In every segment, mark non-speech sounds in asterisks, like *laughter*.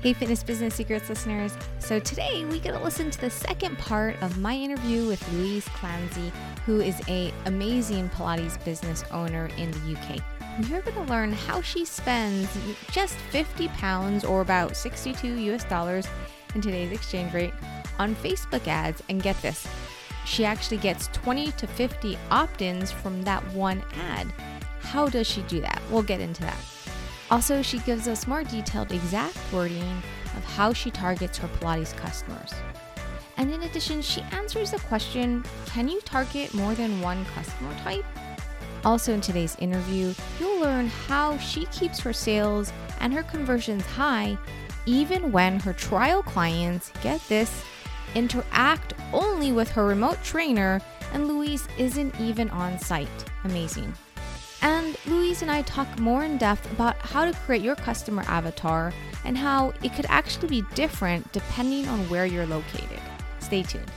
Hey, Fitness Business Secrets listeners. So, today we get to listen to the second part of my interview with Louise Clancy, who is a amazing Pilates business owner in the UK. You're going to learn how she spends just 50 pounds or about 62 US dollars in today's exchange rate on Facebook ads. And get this, she actually gets 20 to 50 opt ins from that one ad. How does she do that? We'll get into that. Also, she gives us more detailed exact wording of how she targets her Pilates customers. And in addition, she answers the question can you target more than one customer type? Also, in today's interview, you'll learn how she keeps her sales and her conversions high even when her trial clients, get this, interact only with her remote trainer and Louise isn't even on site. Amazing. And Louise and I talk more in depth about how to create your customer avatar and how it could actually be different depending on where you're located. Stay tuned.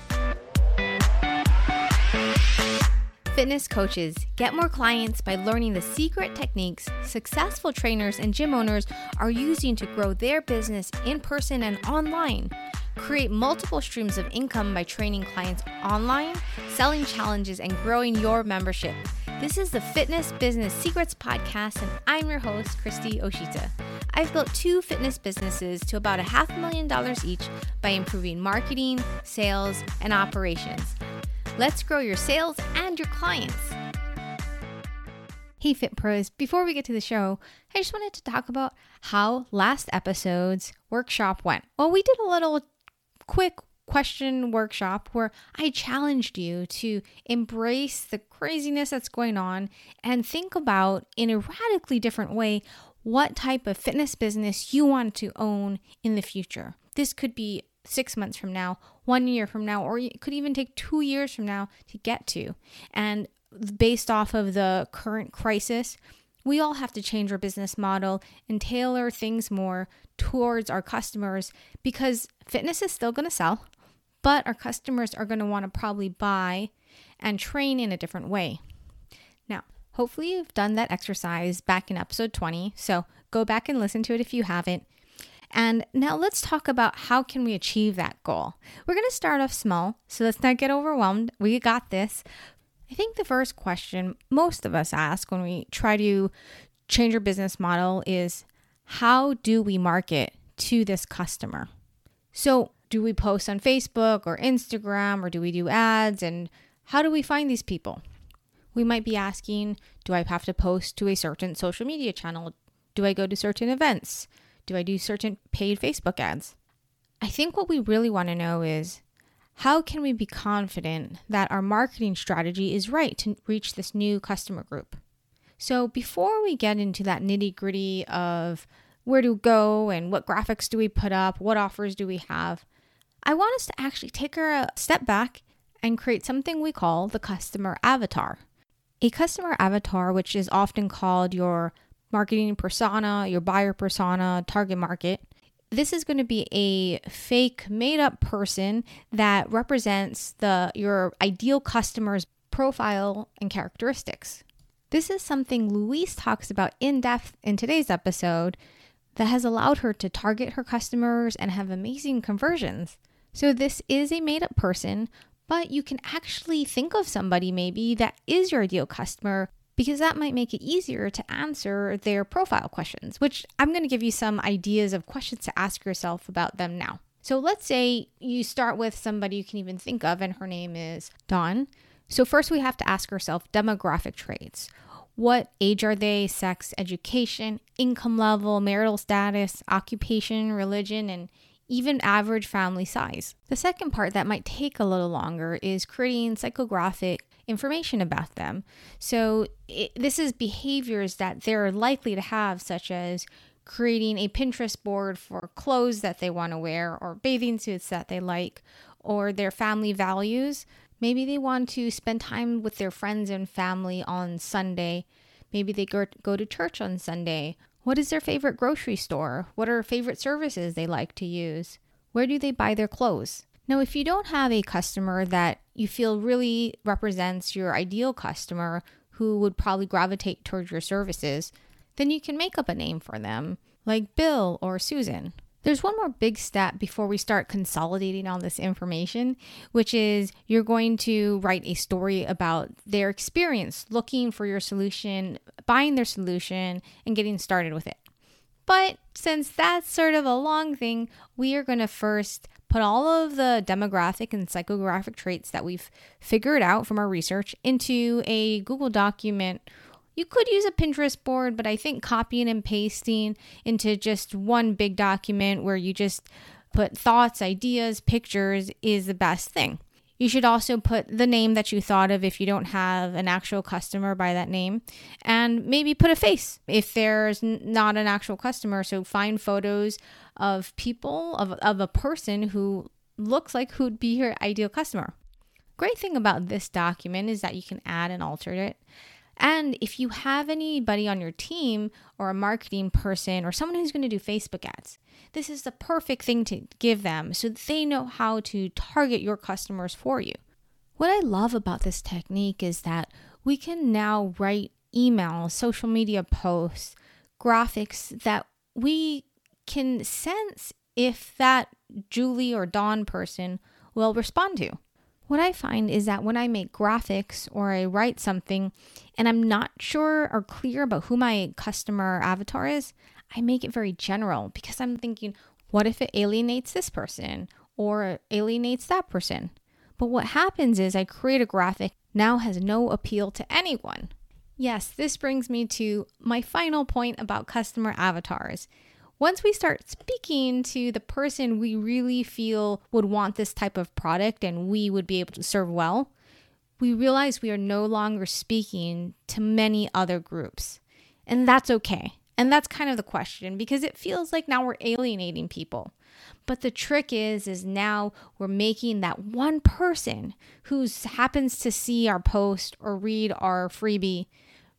Fitness coaches get more clients by learning the secret techniques successful trainers and gym owners are using to grow their business in person and online. Create multiple streams of income by training clients online, selling challenges, and growing your membership. This is the Fitness Business Secrets Podcast, and I'm your host, Christy Oshita. I've built two fitness businesses to about a half million dollars each by improving marketing, sales, and operations. Let's grow your sales and your clients. Hey, Fit Pros, before we get to the show, I just wanted to talk about how last episode's workshop went. Well, we did a little quick question workshop where I challenged you to embrace the craziness that's going on and think about in a radically different way what type of fitness business you want to own in the future. This could be six months from now, one year from now, or it could even take two years from now to get to. And based off of the current crisis, we all have to change our business model and tailor things more towards our customers because fitness is still going to sell but our customers are going to want to probably buy and train in a different way. Now, hopefully, you've done that exercise back in episode 20, so go back and listen to it if you haven't. And now let's talk about how can we achieve that goal. We're going to start off small, so let's not get overwhelmed. We got this. I think the first question most of us ask when we try to change our business model is how do we market to this customer? So, do we post on Facebook or Instagram or do we do ads? And how do we find these people? We might be asking Do I have to post to a certain social media channel? Do I go to certain events? Do I do certain paid Facebook ads? I think what we really want to know is how can we be confident that our marketing strategy is right to reach this new customer group? So, before we get into that nitty gritty of where to go and what graphics do we put up, what offers do we have, I want us to actually take a step back and create something we call the customer avatar. A customer avatar, which is often called your marketing persona, your buyer persona, target market. This is going to be a fake made up person that represents the your ideal customer's profile and characteristics. This is something Louise talks about in depth in today's episode that has allowed her to target her customers and have amazing conversions. So, this is a made up person, but you can actually think of somebody maybe that is your ideal customer because that might make it easier to answer their profile questions, which I'm going to give you some ideas of questions to ask yourself about them now. So, let's say you start with somebody you can even think of, and her name is Dawn. So, first we have to ask ourselves demographic traits. What age are they? Sex, education, income level, marital status, occupation, religion, and even average family size. The second part that might take a little longer is creating psychographic information about them. So, it, this is behaviors that they're likely to have, such as creating a Pinterest board for clothes that they want to wear, or bathing suits that they like, or their family values. Maybe they want to spend time with their friends and family on Sunday. Maybe they go, go to church on Sunday, what is their favorite grocery store? What are favorite services they like to use? Where do they buy their clothes? Now, if you don't have a customer that you feel really represents your ideal customer who would probably gravitate towards your services, then you can make up a name for them, like Bill or Susan. There's one more big step before we start consolidating all this information, which is you're going to write a story about their experience looking for your solution, buying their solution, and getting started with it. But since that's sort of a long thing, we are going to first put all of the demographic and psychographic traits that we've figured out from our research into a Google document you could use a Pinterest board, but I think copying and pasting into just one big document where you just put thoughts, ideas, pictures is the best thing. You should also put the name that you thought of if you don't have an actual customer by that name, and maybe put a face if there's not an actual customer. So find photos of people, of, of a person who looks like who'd be your ideal customer. Great thing about this document is that you can add and alter it. And if you have anybody on your team or a marketing person or someone who's going to do Facebook ads, this is the perfect thing to give them so they know how to target your customers for you. What I love about this technique is that we can now write emails, social media posts, graphics that we can sense if that Julie or Dawn person will respond to. What I find is that when I make graphics or I write something and I'm not sure or clear about who my customer avatar is, I make it very general because I'm thinking, what if it alienates this person or alienates that person? But what happens is I create a graphic now has no appeal to anyone. Yes, this brings me to my final point about customer avatars once we start speaking to the person we really feel would want this type of product and we would be able to serve well, we realize we are no longer speaking to many other groups. And that's okay. And that's kind of the question because it feels like now we're alienating people. But the trick is is now we're making that one person who happens to see our post or read our freebie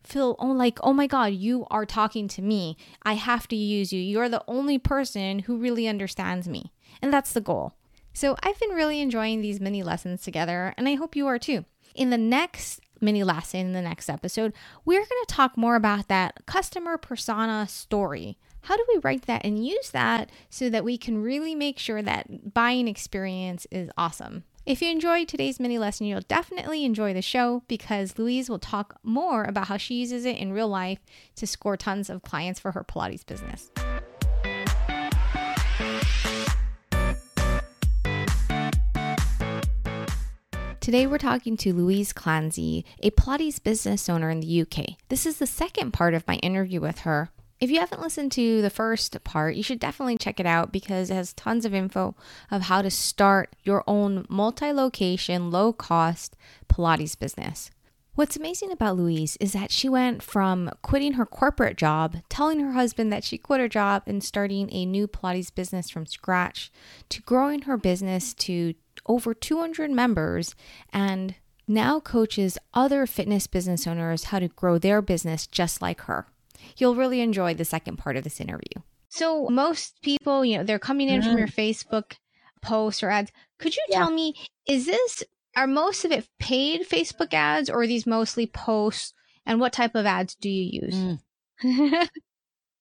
feel oh like oh my god you are talking to me. I have to use you. You're the only person who really understands me. And that's the goal. So i've been really enjoying these mini lessons together and i hope you are too. In the next mini lesson in the next episode we're going to talk more about that customer persona story. How do we write that and use that so that we can really make sure that buying experience is awesome if you enjoyed today's mini lesson, you'll definitely enjoy the show because Louise will talk more about how she uses it in real life to score tons of clients for her Pilates business. Today, we're talking to Louise Clancy, a Pilates business owner in the UK. This is the second part of my interview with her, if you haven't listened to the first part, you should definitely check it out because it has tons of info of how to start your own multi location, low cost Pilates business. What's amazing about Louise is that she went from quitting her corporate job, telling her husband that she quit her job and starting a new Pilates business from scratch, to growing her business to over 200 members and now coaches other fitness business owners how to grow their business just like her you'll really enjoy the second part of this interview. So, most people, you know, they're coming in mm-hmm. from your Facebook posts or ads. Could you yeah. tell me, is this, are most of it paid Facebook ads or are these mostly posts? And what type of ads do you use? Mm. *laughs*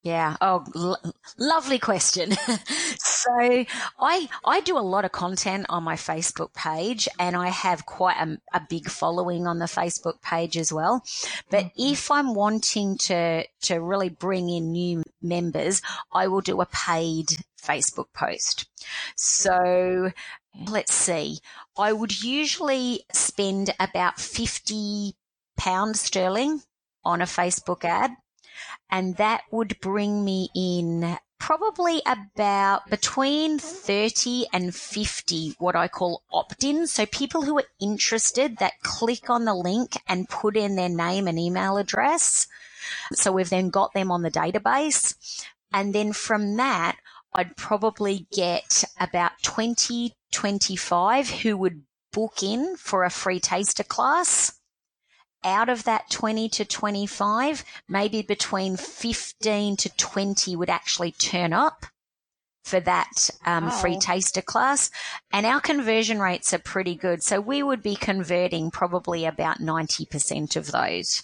Yeah. Oh, l- lovely question. *laughs* so I I do a lot of content on my Facebook page, and I have quite a, a big following on the Facebook page as well. But mm-hmm. if I'm wanting to to really bring in new members, I will do a paid Facebook post. So let's see. I would usually spend about fifty pounds sterling on a Facebook ad and that would bring me in probably about between 30 and 50 what I call opt-ins. So people who are interested that click on the link and put in their name and email address. So we've then got them on the database. And then from that, I'd probably get about 20, 25 who would book in for a free taster class out of that 20 to 25, maybe between 15 to 20 would actually turn up for that um, wow. free taster class. And our conversion rates are pretty good. So we would be converting probably about 90% of those.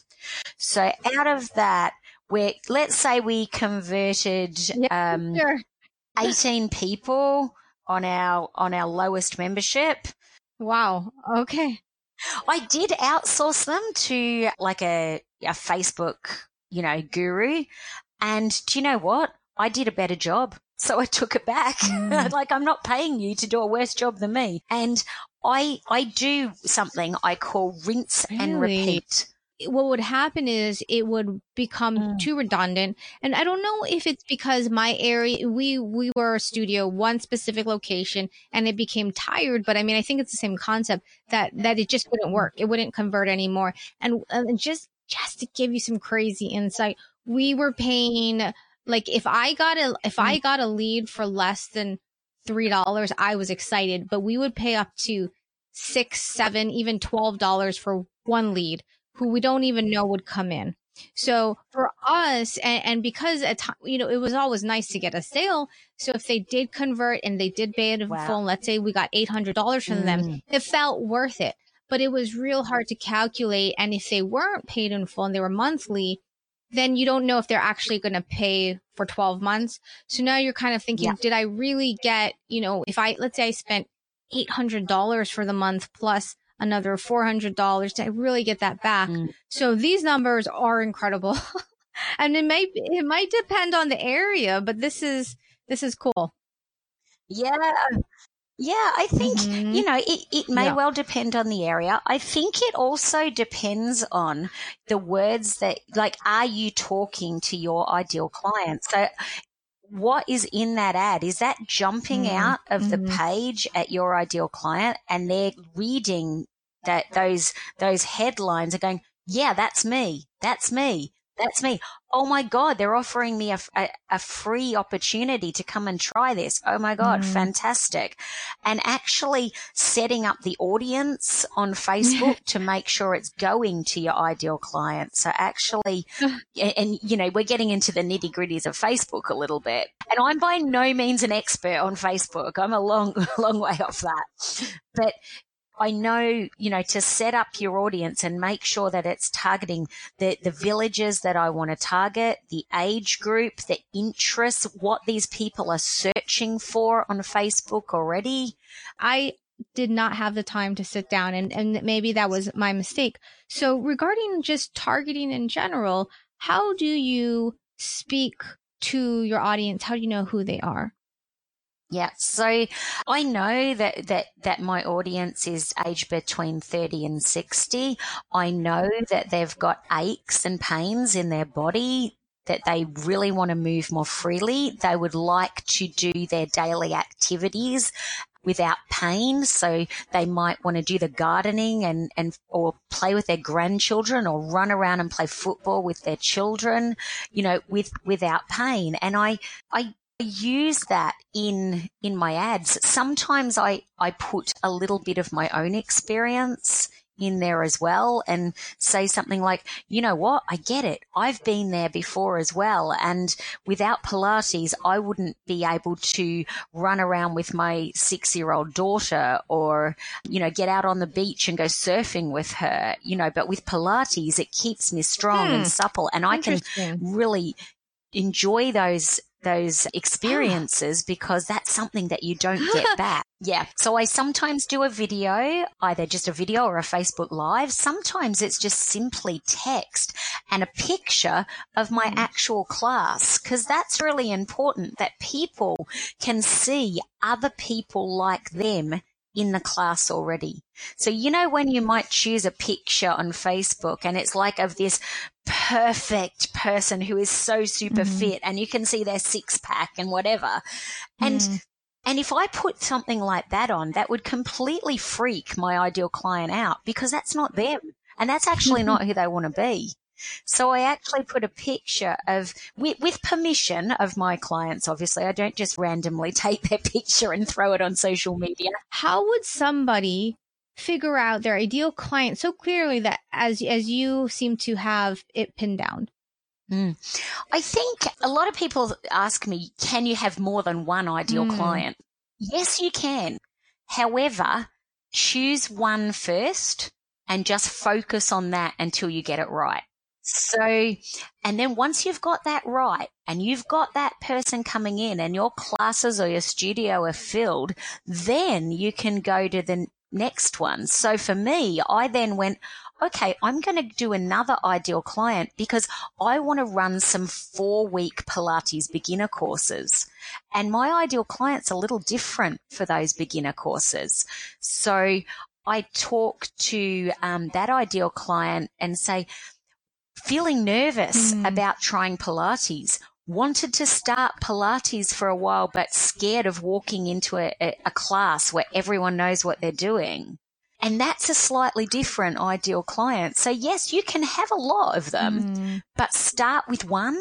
So out of that, where let's say we converted, yeah, um, sure. 18 people on our on our lowest membership. Wow. Okay. I did outsource them to like a, a Facebook, you know, guru. And do you know what? I did a better job. So I took it back. Mm. *laughs* like I'm not paying you to do a worse job than me. And I I do something I call rinse really? and repeat what would happen is it would become mm. too redundant and i don't know if it's because my area we we were a studio one specific location and it became tired but i mean i think it's the same concept that that it just wouldn't work it wouldn't convert anymore and, and just just to give you some crazy insight we were paying like if i got a if i mm. got a lead for less than three dollars i was excited but we would pay up to six seven even twelve dollars for one lead who we don't even know would come in. So for us, and, and because at time, you know, it was always nice to get a sale. So if they did convert and they did pay it in wow. full, let's say we got eight hundred dollars from mm. them, it felt worth it. But it was real hard to calculate. And if they weren't paid in full and they were monthly, then you don't know if they're actually going to pay for 12 months. So now you're kind of thinking, yeah. did I really get, you know, if I, let's say I spent $800 for the month plus another $400 to really get that back. Mm. So these numbers are incredible. *laughs* and it might, it might depend on the area, but this is, this is cool. Yeah. Yeah, I think, mm-hmm. you know, it, it may yeah. well depend on the area. I think it also depends on the words that, like, are you talking to your ideal client? So what is in that ad? Is that jumping mm-hmm. out of mm-hmm. the page at your ideal client and they're reading that those those headlines are going, yeah, that's me. That's me. That's me. Oh my God, they're offering me a, a, a, free opportunity to come and try this. Oh my God, mm. fantastic. And actually setting up the audience on *laughs* Facebook to make sure it's going to your ideal client. So actually, *laughs* and, and, you know, we're getting into the nitty gritties of Facebook a little bit. And I'm by no means an expert on Facebook. I'm a long, *laughs* long way off that. But I know, you know, to set up your audience and make sure that it's targeting the, the villages that I want to target, the age group, the interests, what these people are searching for on Facebook already. I did not have the time to sit down and, and maybe that was my mistake. So regarding just targeting in general, how do you speak to your audience? How do you know who they are? Yeah. So I know that, that, that my audience is aged between 30 and 60. I know that they've got aches and pains in their body that they really want to move more freely. They would like to do their daily activities without pain. So they might want to do the gardening and, and, or play with their grandchildren or run around and play football with their children, you know, with, without pain. And I, I use that in in my ads. Sometimes I I put a little bit of my own experience in there as well and say something like, you know what? I get it. I've been there before as well. And without Pilates, I wouldn't be able to run around with my six year old daughter or, you know, get out on the beach and go surfing with her, you know, but with Pilates, it keeps me strong hmm. and supple and I can really enjoy those those experiences *gasps* because that's something that you don't get *gasps* back. Yeah. So I sometimes do a video, either just a video or a Facebook live. Sometimes it's just simply text and a picture of my mm. actual class because that's really important that people can see other people like them in the class already. So, you know, when you might choose a picture on Facebook and it's like of this perfect person who is so super mm. fit and you can see their six pack and whatever. And, mm. and if I put something like that on, that would completely freak my ideal client out because that's not them. And that's actually not *laughs* who they want to be. So I actually put a picture of, with, with, permission of my clients, obviously. I don't just randomly *laughs* take their picture and throw it on social media. How would somebody figure out their ideal client so clearly that as, as you seem to have it pinned down? Mm. I think a lot of people ask me, can you have more than one ideal mm. client? Yes, you can. However, choose one first and just focus on that until you get it right. So, and then once you've got that right and you've got that person coming in and your classes or your studio are filled, then you can go to the next one. So for me, I then went, okay, I'm going to do another ideal client because I want to run some four week Pilates beginner courses. And my ideal client's a little different for those beginner courses. So I talk to um, that ideal client and say, feeling nervous mm. about trying Pilates, wanted to start Pilates for a while, but scared of walking into a, a, a class where everyone knows what they're doing. And that's a slightly different ideal client. So yes, you can have a lot of them, mm. but start with one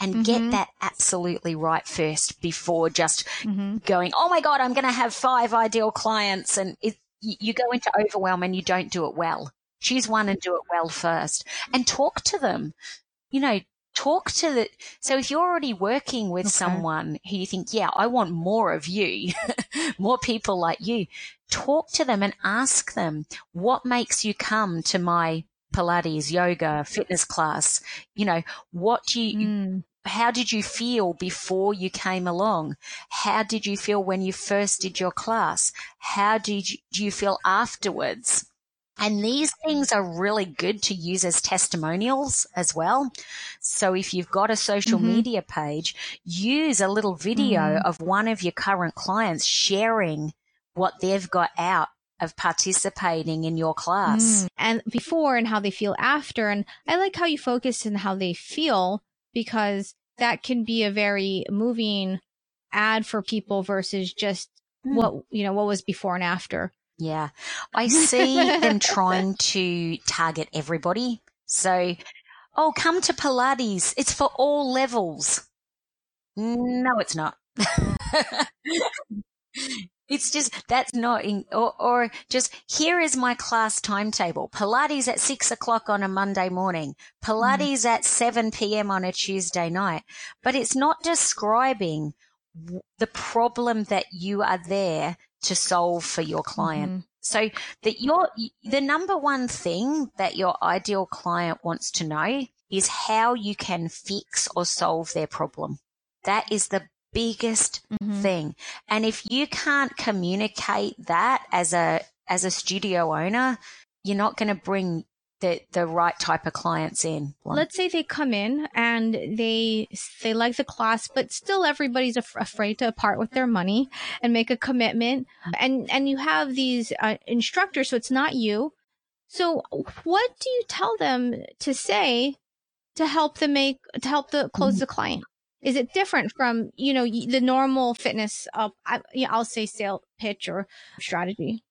and mm-hmm. get that absolutely right first before just mm-hmm. going, Oh my God, I'm going to have five ideal clients. And it, you go into overwhelm and you don't do it well. Choose one and do it well first and talk to them. You know, talk to the, so if you're already working with okay. someone who you think, yeah, I want more of you, *laughs* more people like you, talk to them and ask them, what makes you come to my Pilates, yoga, fitness class? You know, what do you, mm. how did you feel before you came along? How did you feel when you first did your class? How did you, do you feel afterwards? And these things are really good to use as testimonials as well. So if you've got a social mm-hmm. media page, use a little video mm. of one of your current clients sharing what they've got out of participating in your class. Mm. And before and how they feel after. And I like how you focus on how they feel because that can be a very moving ad for people versus just mm. what, you know, what was before and after. Yeah. I see them *laughs* trying to target everybody. So, oh, come to Pilates. It's for all levels. No, it's not. *laughs* it's just, that's not, in, or, or just, here is my class timetable. Pilates at six o'clock on a Monday morning. Pilates mm. at 7 p.m. on a Tuesday night. But it's not describing the problem that you are there to solve for your client. Mm-hmm. So that your the number one thing that your ideal client wants to know is how you can fix or solve their problem. That is the biggest mm-hmm. thing. And if you can't communicate that as a as a studio owner, you're not going to bring the the right type of clients in. Let's say they come in and they they like the class, but still everybody's af- afraid to part with their money and make a commitment. And and you have these uh, instructors, so it's not you. So what do you tell them to say to help them make to help the close the client? Is it different from you know the normal fitness? Uh, I, I'll say sale pitch or strategy.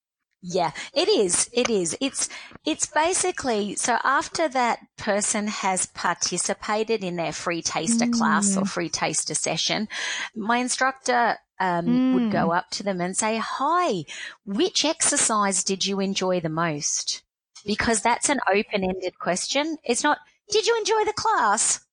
Yeah, it is. It is. It's, it's basically, so after that person has participated in their free taster mm. class or mm. free taster session, my instructor um, mm. would go mm. up to them and say, hi, which exercise did you enjoy the most? Because that's an open-ended question. It's not, did you enjoy the class?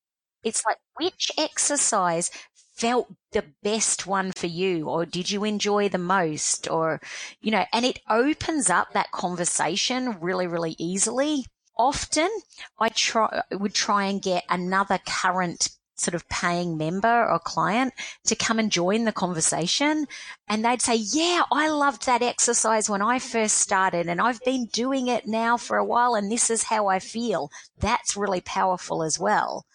It's like, which exercise felt the best one for you or did you enjoy the most or you know and it opens up that conversation really really easily. Often i try would try and get another current sort of paying member or client to come and join the conversation. And they'd say, yeah, I loved that exercise when I first started and I've been doing it now for a while and this is how I feel. That's really powerful as well.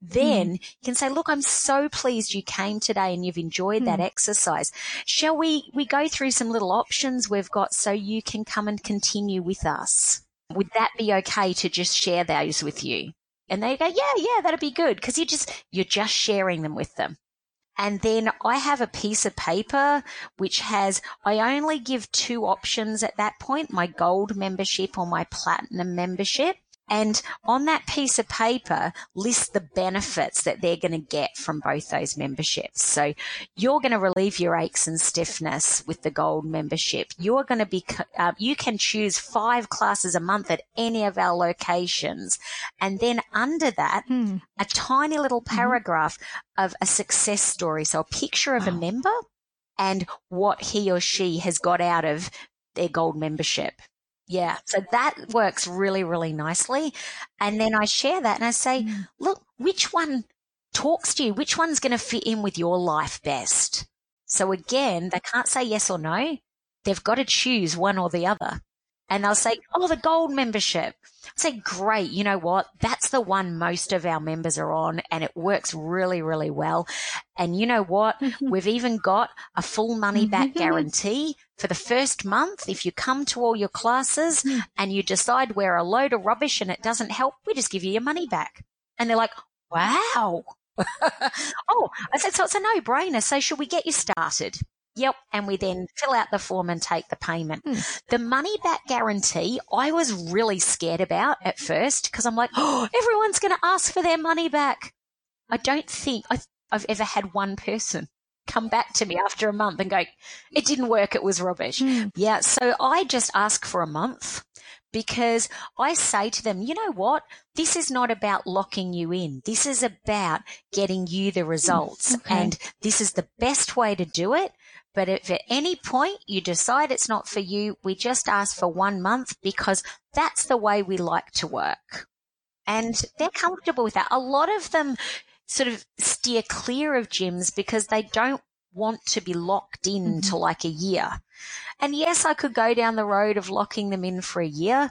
Then mm. you can say, look, I'm so pleased you came today and you've enjoyed mm. that exercise. Shall we, we go through some little options we've got so you can come and continue with us? Would that be okay to just share those with you? And they go, yeah, yeah, that'd be good. Cause you just, you're just sharing them with them. And then I have a piece of paper which has, I only give two options at that point, my gold membership or my platinum membership. And on that piece of paper, list the benefits that they're going to get from both those memberships. So you're going to relieve your aches and stiffness with the gold membership. You're going to be, uh, you can choose five classes a month at any of our locations. And then under that, hmm. a tiny little mm-hmm. paragraph mm-hmm. of a success story. So a picture of a member and what he or she has got out of their gold membership. Yeah. So that works really, really nicely. And then I share that and I say, mm. look, which one talks to you? Which one's going to fit in with your life best? So again, they can't say yes or no. They've got to choose one or the other. And they'll say, Oh, the gold membership. I say, great. You know what? That's the one most of our members are on and it works really, really well. And you know what? *laughs* We've even got a full money back *laughs* guarantee for the first month. If you come to all your classes hmm. and you decide we're a load of rubbish and it doesn't help, we just give you your money back. And they're like, wow. *laughs* oh, I said, so it's a no brainer. So should we get you started? Yep. And we then fill out the form and take the payment. Hmm. The money back guarantee, I was really scared about at first because I'm like, oh, *gasps* everyone's going to ask for their money back. I don't think I've ever had one person come back to me after a month and go, it didn't work. It was rubbish. Hmm. Yeah. So I just ask for a month because I say to them, you know what? This is not about locking you in. This is about getting you the results. Okay. And this is the best way to do it. But if at any point you decide it's not for you, we just ask for one month because that's the way we like to work. And they're comfortable with that. A lot of them sort of steer clear of gyms because they don't want to be locked in mm-hmm. to like a year. And yes, I could go down the road of locking them in for a year,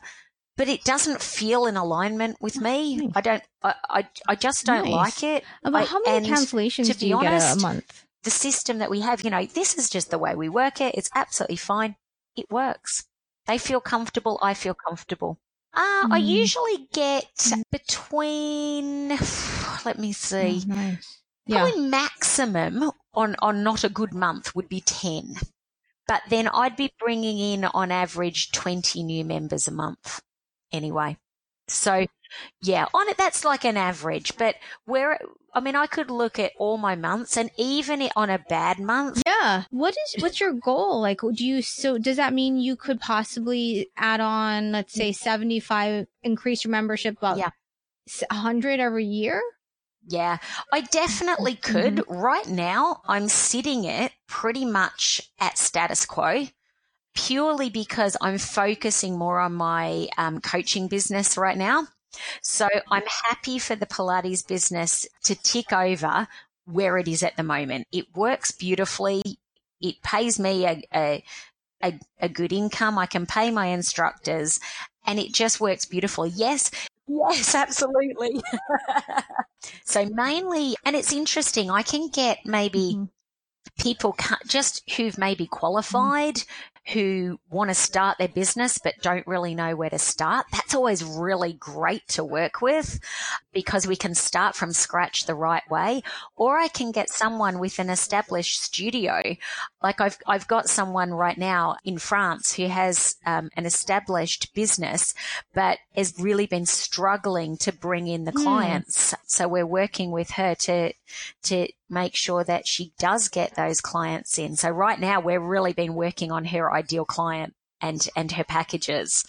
but it doesn't feel in alignment with me. I don't, I, I, I just don't nice. like it. About how many cancellations do you honest, get a month? the system that we have, you know, this is just the way we work it. It's absolutely fine. It works. They feel comfortable. I feel comfortable. Uh, mm. I usually get between, *sighs* let me see, oh, nice. yeah. probably maximum on, on not a good month would be 10. But then I'd be bringing in on average 20 new members a month anyway. So yeah, on it, that's like an average, but where, I mean, I could look at all my months and even on a bad month. Yeah. What is, what's your goal? Like, do you, so does that mean you could possibly add on, let's say 75, increase your membership about yeah. 100 every year? Yeah, I definitely could. Mm-hmm. Right now, I'm sitting it pretty much at status quo purely because I'm focusing more on my um, coaching business right now. So I'm happy for the Pilates business to tick over where it is at the moment. It works beautifully. It pays me a, a, a, a good income. I can pay my instructors and it just works beautifully. Yes. Yes, absolutely. *laughs* so mainly, and it's interesting, I can get maybe mm-hmm people just who've maybe qualified, who want to start their business but don't really know where to start. That's always really great to work with because we can start from scratch the right way. Or I can get someone with an established studio. Like I've, I've got someone right now in France who has um, an established business, but has really been struggling to bring in the mm. clients. So we're working with her to, to make sure that she does get those clients in. So right now we're really been working on her ideal client and, and her packages.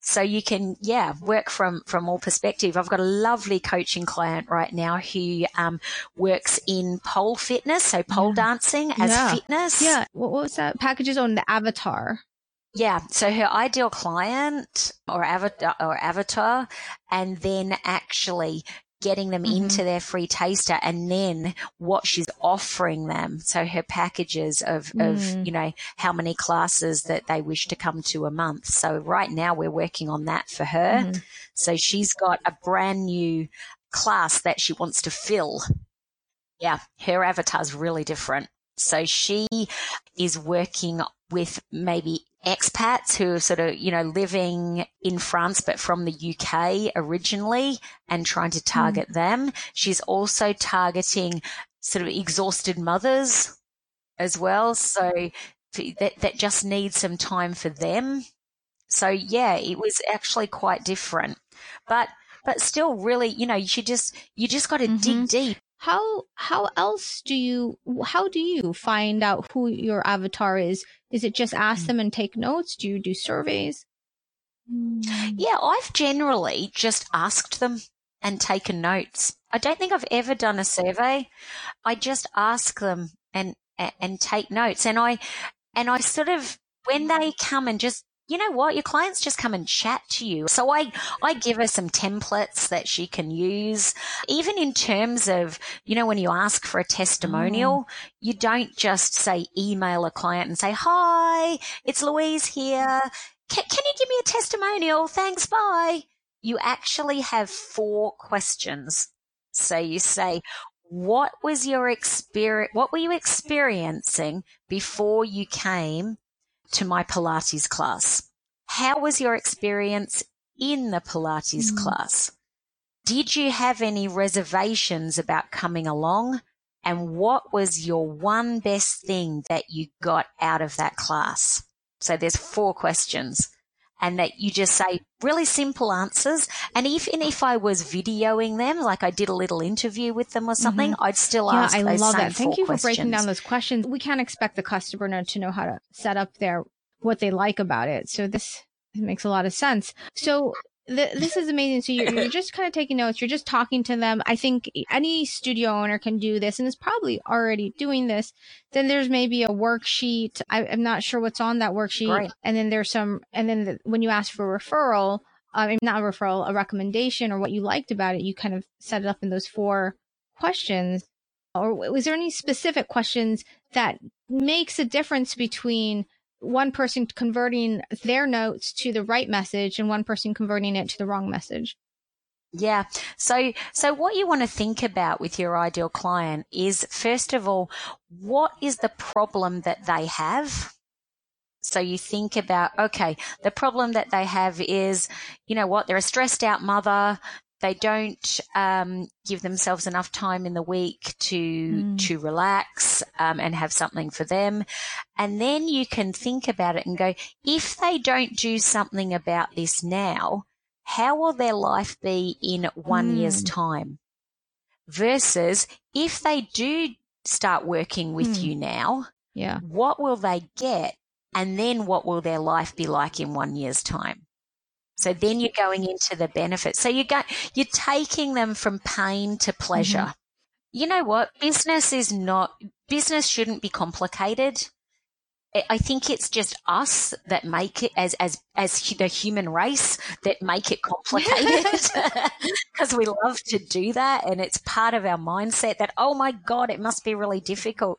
So you can, yeah, work from, from all perspective. I've got a lovely coaching client right now who, um, works in pole fitness. So pole yeah. dancing as yeah. fitness. Yeah. What was that? Packages on the avatar. Yeah. So her ideal client or avatar or avatar and then actually getting them mm-hmm. into their free taster and then what she's offering them. So her packages of, mm. of, you know, how many classes that they wish to come to a month. So right now we're working on that for her. Mm. So she's got a brand new class that she wants to fill. Yeah. Her avatar's really different. So she is working with maybe expats who are sort of, you know, living in France, but from the UK originally and trying to target mm. them. She's also targeting sort of exhausted mothers as well. So that, that just needs some time for them. So yeah, it was actually quite different, but, but still really, you know, you should just, you just got to mm-hmm. dig deep how how else do you how do you find out who your avatar is? Is it just ask mm. them and take notes? Do you do surveys? Yeah i've generally just asked them and taken notes. I don't think i've ever done a survey. I just ask them and and take notes. And i and i sort of when they come and just you know what? Your clients just come and chat to you. So I, I give her some templates that she can use. Even in terms of, you know, when you ask for a testimonial, mm. you don't just say email a client and say, hi, it's Louise here. Can, can you give me a testimonial? Thanks. Bye. You actually have four questions. So you say, what was your experience? What were you experiencing before you came to my Pilates class. How was your experience in the Pilates mm. class? Did you have any reservations about coming along? And what was your one best thing that you got out of that class? So there's four questions and that you just say really simple answers. And even if I was videoing them, like I did a little interview with them or something, mm-hmm. I'd still yeah, ask I love that. Thank you for breaking down those questions. We can't expect the customer to know how to set up their what they like about it. So this makes a lot of sense. So this is amazing. So you're, you're *laughs* just kind of taking notes. You're just talking to them. I think any studio owner can do this and is probably already doing this. Then there's maybe a worksheet. I, am not sure what's on that worksheet. Right. And then there's some, and then the, when you ask for a referral, um, I mean, not a referral, a recommendation or what you liked about it, you kind of set it up in those four questions. Or was there any specific questions that makes a difference between one person converting their notes to the right message and one person converting it to the wrong message. Yeah. So, so what you want to think about with your ideal client is first of all, what is the problem that they have? So you think about, okay, the problem that they have is, you know what, they're a stressed out mother. They don't um, give themselves enough time in the week to mm. to relax um, and have something for them, and then you can think about it and go: if they don't do something about this now, how will their life be in one mm. year's time? Versus if they do start working with mm. you now, yeah, what will they get, and then what will their life be like in one year's time? So then you're going into the benefits. So you go, you're taking them from pain to pleasure. Mm-hmm. You know what? Business is not, business shouldn't be complicated. I think it's just us that make it as as as the human race that make it complicated *laughs* *laughs* because we love to do that and it's part of our mindset that oh my god it must be really difficult.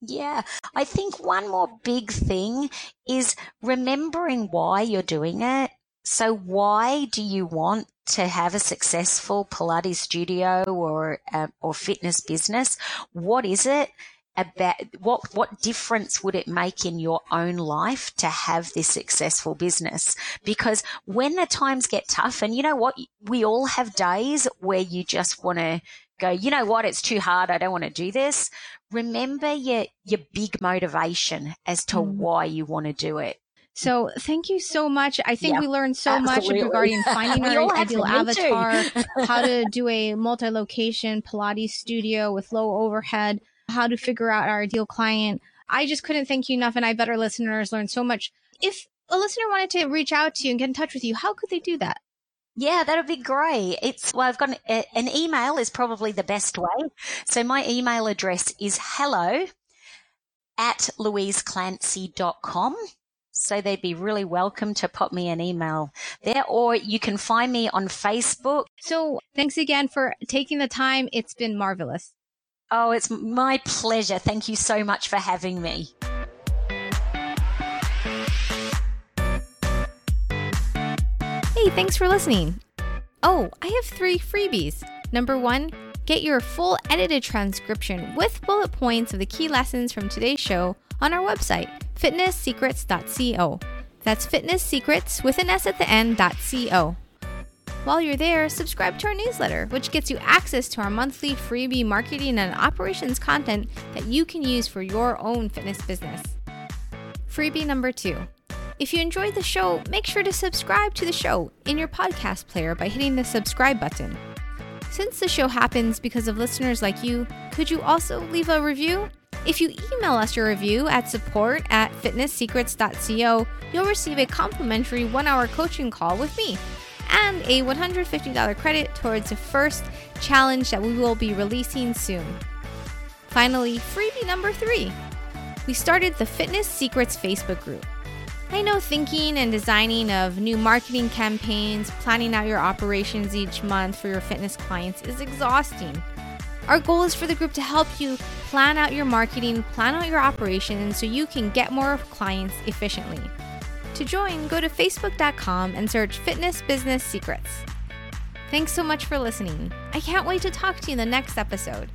Yeah, I think one more big thing is remembering why you're doing it. So why do you want to have a successful Pilates studio or uh, or fitness business? What is it about what what difference would it make in your own life to have this successful business? Because when the times get tough, and you know what, we all have days where you just want to go, you know what, it's too hard. I don't want to do this. Remember your your big motivation as to mm. why you want to do it. So thank you so much. I think we learned so absolutely. much regarding *laughs* finding our ideal avatar, *laughs* how to do a multi-location Pilates studio with low overhead, how to figure out our ideal client. I just couldn't thank you enough. And I bet our listeners learned so much. If a listener wanted to reach out to you and get in touch with you, how could they do that? Yeah, that would be great. It's, well, I've got an, an email is probably the best way. So my email address is hello at louiseclancy.com. So they'd be really welcome to pop me an email there, or you can find me on Facebook. So thanks again for taking the time. It's been marvelous. Oh, it's my pleasure. Thank you so much for having me. Hey, thanks for listening. Oh, I have three freebies. Number one, get your full edited transcription with bullet points of the key lessons from today's show on our website fitnesssecrets.co. That's fitnesssecrets with an S at the end, .co. While you're there, subscribe to our newsletter, which gets you access to our monthly freebie marketing and operations content that you can use for your own fitness business. Freebie number two. If you enjoyed the show, make sure to subscribe to the show in your podcast player by hitting the subscribe button. Since the show happens because of listeners like you, could you also leave a review? If you email us your review at support at fitnesssecrets.co, you'll receive a complimentary one hour coaching call with me and a $150 credit towards the first challenge that we will be releasing soon. Finally, freebie number three. We started the Fitness Secrets Facebook group. I know thinking and designing of new marketing campaigns, planning out your operations each month for your fitness clients is exhausting. Our goal is for the group to help you plan out your marketing, plan out your operations so you can get more clients efficiently. To join, go to facebook.com and search Fitness Business Secrets. Thanks so much for listening. I can't wait to talk to you in the next episode.